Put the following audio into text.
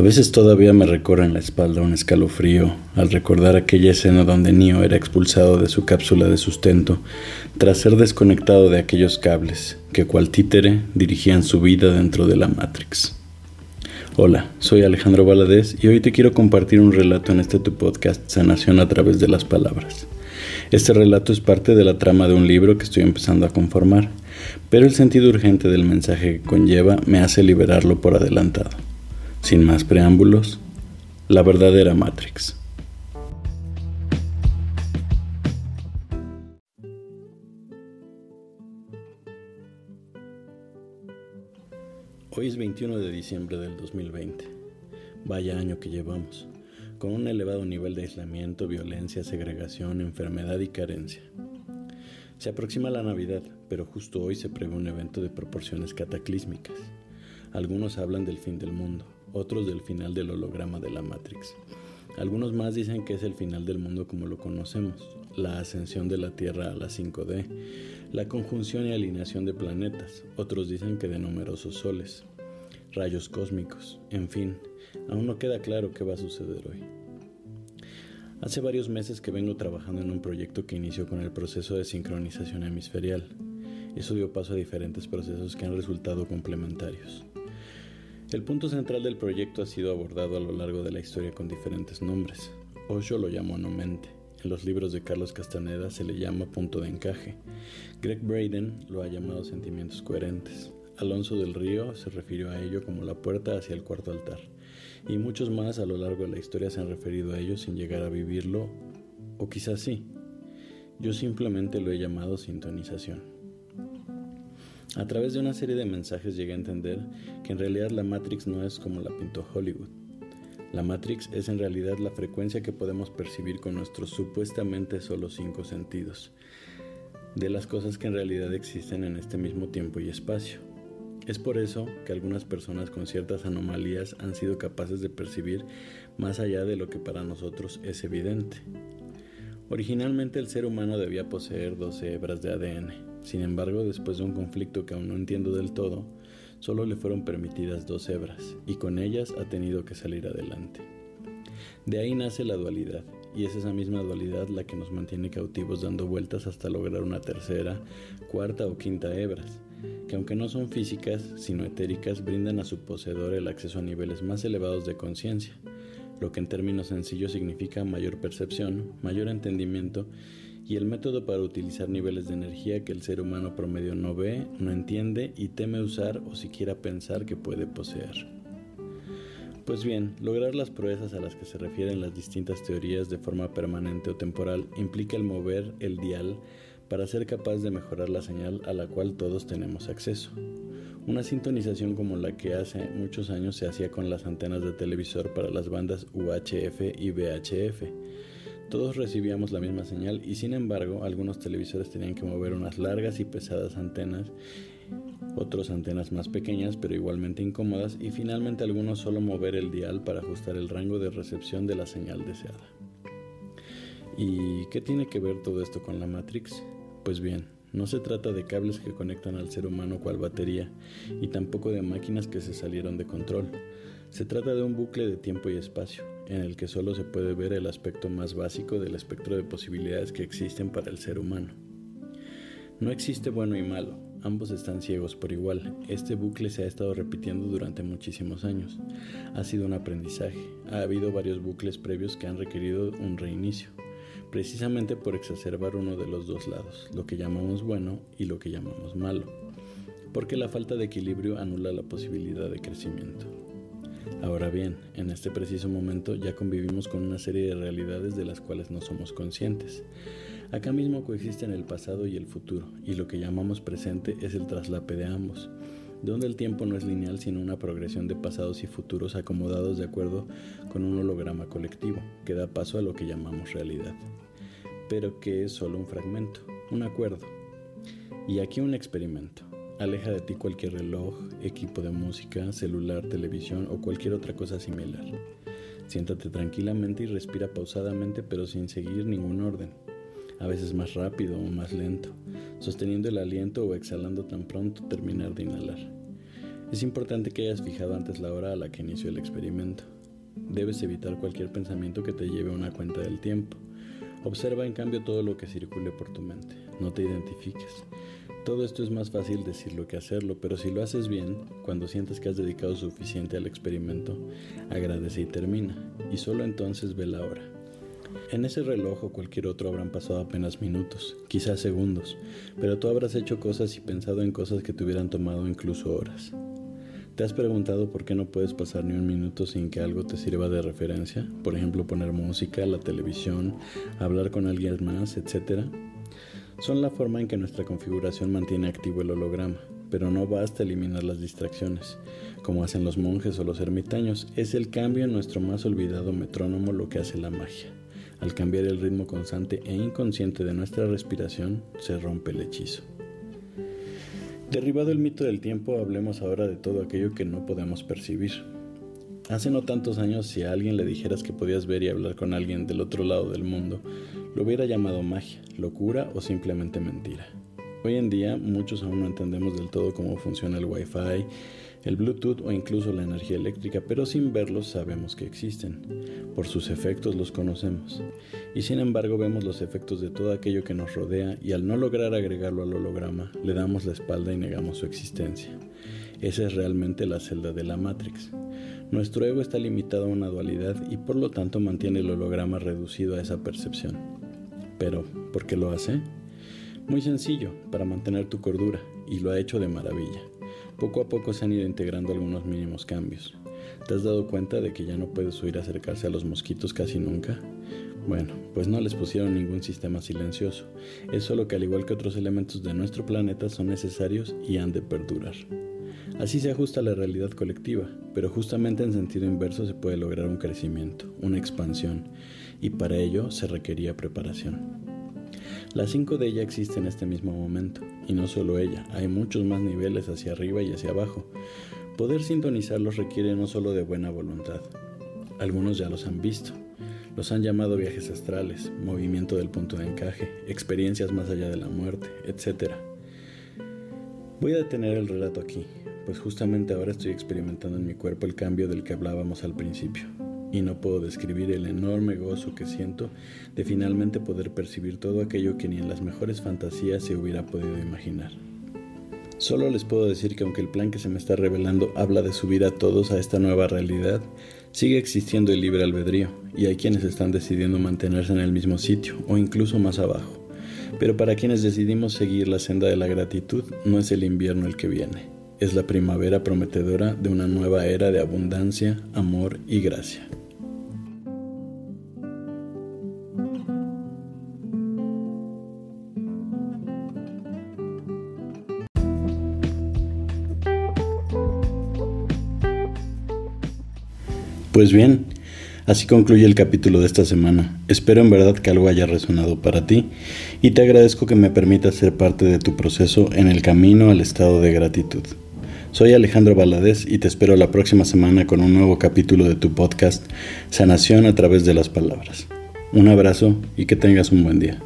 A veces todavía me recorre en la espalda un escalofrío al recordar aquella escena donde Neo era expulsado de su cápsula de sustento tras ser desconectado de aquellos cables que cual títere dirigían su vida dentro de la Matrix. Hola, soy Alejandro Valadez y hoy te quiero compartir un relato en este tu podcast Sanación a través de las palabras. Este relato es parte de la trama de un libro que estoy empezando a conformar, pero el sentido urgente del mensaje que conlleva me hace liberarlo por adelantado. Sin más preámbulos, la verdadera Matrix. Hoy es 21 de diciembre del 2020. Vaya año que llevamos, con un elevado nivel de aislamiento, violencia, segregación, enfermedad y carencia. Se aproxima la Navidad, pero justo hoy se prevé un evento de proporciones cataclísmicas. Algunos hablan del fin del mundo, otros del final del holograma de la Matrix. Algunos más dicen que es el final del mundo como lo conocemos, la ascensión de la Tierra a la 5D, la conjunción y alineación de planetas, otros dicen que de numerosos soles, rayos cósmicos, en fin, aún no queda claro qué va a suceder hoy. Hace varios meses que vengo trabajando en un proyecto que inició con el proceso de sincronización hemisferial. Eso dio paso a diferentes procesos que han resultado complementarios. El punto central del proyecto ha sido abordado a lo largo de la historia con diferentes nombres. Osho lo llamó no mente. En los libros de Carlos Castaneda se le llama punto de encaje. Greg Braden lo ha llamado sentimientos coherentes. Alonso del Río se refirió a ello como la puerta hacia el cuarto altar. Y muchos más a lo largo de la historia se han referido a ello sin llegar a vivirlo, o quizás sí. Yo simplemente lo he llamado sintonización. A través de una serie de mensajes llegué a entender que en realidad la Matrix no es como la pintó Hollywood. La Matrix es en realidad la frecuencia que podemos percibir con nuestros supuestamente solo cinco sentidos, de las cosas que en realidad existen en este mismo tiempo y espacio. Es por eso que algunas personas con ciertas anomalías han sido capaces de percibir más allá de lo que para nosotros es evidente. Originalmente el ser humano debía poseer 12 hebras de ADN, sin embargo, después de un conflicto que aún no entiendo del todo, solo le fueron permitidas dos hebras, y con ellas ha tenido que salir adelante. De ahí nace la dualidad, y es esa misma dualidad la que nos mantiene cautivos dando vueltas hasta lograr una tercera, cuarta o quinta hebras, que aunque no son físicas, sino etéricas, brindan a su poseedor el acceso a niveles más elevados de conciencia, lo que en términos sencillos significa mayor percepción, mayor entendimiento y el método para utilizar niveles de energía que el ser humano promedio no ve, no entiende y teme usar o siquiera pensar que puede poseer. Pues bien, lograr las proezas a las que se refieren las distintas teorías de forma permanente o temporal implica el mover el dial para ser capaz de mejorar la señal a la cual todos tenemos acceso. Una sintonización como la que hace muchos años se hacía con las antenas de televisor para las bandas UHF y VHF todos recibíamos la misma señal y sin embargo algunos televisores tenían que mover unas largas y pesadas antenas, otros antenas más pequeñas pero igualmente incómodas y finalmente algunos solo mover el dial para ajustar el rango de recepción de la señal deseada. ¿Y qué tiene que ver todo esto con la Matrix? Pues bien, no se trata de cables que conectan al ser humano cual batería y tampoco de máquinas que se salieron de control. Se trata de un bucle de tiempo y espacio, en el que solo se puede ver el aspecto más básico del espectro de posibilidades que existen para el ser humano. No existe bueno y malo, ambos están ciegos por igual. Este bucle se ha estado repitiendo durante muchísimos años. Ha sido un aprendizaje. Ha habido varios bucles previos que han requerido un reinicio, precisamente por exacerbar uno de los dos lados, lo que llamamos bueno y lo que llamamos malo, porque la falta de equilibrio anula la posibilidad de crecimiento. Ahora bien, en este preciso momento ya convivimos con una serie de realidades de las cuales no somos conscientes. Acá mismo coexisten el pasado y el futuro, y lo que llamamos presente es el traslape de ambos, donde el tiempo no es lineal sino una progresión de pasados y futuros acomodados de acuerdo con un holograma colectivo, que da paso a lo que llamamos realidad, pero que es solo un fragmento, un acuerdo. Y aquí un experimento. Aleja de ti cualquier reloj, equipo de música, celular, televisión o cualquier otra cosa similar. Siéntate tranquilamente y respira pausadamente pero sin seguir ningún orden, a veces más rápido o más lento, sosteniendo el aliento o exhalando tan pronto terminar de inhalar. Es importante que hayas fijado antes la hora a la que inició el experimento. Debes evitar cualquier pensamiento que te lleve a una cuenta del tiempo. Observa en cambio todo lo que circule por tu mente. No te identifiques. Todo esto es más fácil decirlo que hacerlo, pero si lo haces bien, cuando sientes que has dedicado suficiente al experimento, agradece y termina, y solo entonces ve la hora. En ese reloj o cualquier otro habrán pasado apenas minutos, quizás segundos, pero tú habrás hecho cosas y pensado en cosas que te hubieran tomado incluso horas. ¿Te has preguntado por qué no puedes pasar ni un minuto sin que algo te sirva de referencia? Por ejemplo, poner música, la televisión, hablar con alguien más, etc. Son la forma en que nuestra configuración mantiene activo el holograma, pero no basta eliminar las distracciones, como hacen los monjes o los ermitaños, es el cambio en nuestro más olvidado metrónomo lo que hace la magia. Al cambiar el ritmo constante e inconsciente de nuestra respiración, se rompe el hechizo. Derribado el mito del tiempo, hablemos ahora de todo aquello que no podemos percibir. Hace no tantos años, si a alguien le dijeras que podías ver y hablar con alguien del otro lado del mundo, lo hubiera llamado magia, locura o simplemente mentira. Hoy en día muchos aún no entendemos del todo cómo funciona el Wi-Fi, el Bluetooth o incluso la energía eléctrica, pero sin verlos sabemos que existen. Por sus efectos los conocemos. Y sin embargo vemos los efectos de todo aquello que nos rodea y al no lograr agregarlo al holograma, le damos la espalda y negamos su existencia. Esa es realmente la celda de la Matrix. Nuestro ego está limitado a una dualidad y por lo tanto mantiene el holograma reducido a esa percepción. Pero, ¿por qué lo hace? Muy sencillo, para mantener tu cordura, y lo ha hecho de maravilla. Poco a poco se han ido integrando algunos mínimos cambios. ¿Te has dado cuenta de que ya no puedes oír acercarse a los mosquitos casi nunca? Bueno, pues no les pusieron ningún sistema silencioso. Es solo que al igual que otros elementos de nuestro planeta son necesarios y han de perdurar. Así se ajusta la realidad colectiva, pero justamente en sentido inverso se puede lograr un crecimiento, una expansión, y para ello se requería preparación. Las cinco de ella existen en este mismo momento, y no solo ella, hay muchos más niveles hacia arriba y hacia abajo. Poder sintonizarlos requiere no solo de buena voluntad. Algunos ya los han visto. Los han llamado viajes astrales, movimiento del punto de encaje, experiencias más allá de la muerte, etc. Voy a detener el relato aquí, pues justamente ahora estoy experimentando en mi cuerpo el cambio del que hablábamos al principio y no puedo describir el enorme gozo que siento de finalmente poder percibir todo aquello que ni en las mejores fantasías se hubiera podido imaginar. Solo les puedo decir que aunque el plan que se me está revelando habla de subir a todos a esta nueva realidad, sigue existiendo el libre albedrío y hay quienes están decidiendo mantenerse en el mismo sitio o incluso más abajo. Pero para quienes decidimos seguir la senda de la gratitud, no es el invierno el que viene, es la primavera prometedora de una nueva era de abundancia, amor y gracia. Pues bien, así concluye el capítulo de esta semana. Espero en verdad que algo haya resonado para ti y te agradezco que me permitas ser parte de tu proceso en el camino al estado de gratitud. Soy Alejandro Valadez y te espero la próxima semana con un nuevo capítulo de tu podcast Sanación a través de las palabras. Un abrazo y que tengas un buen día.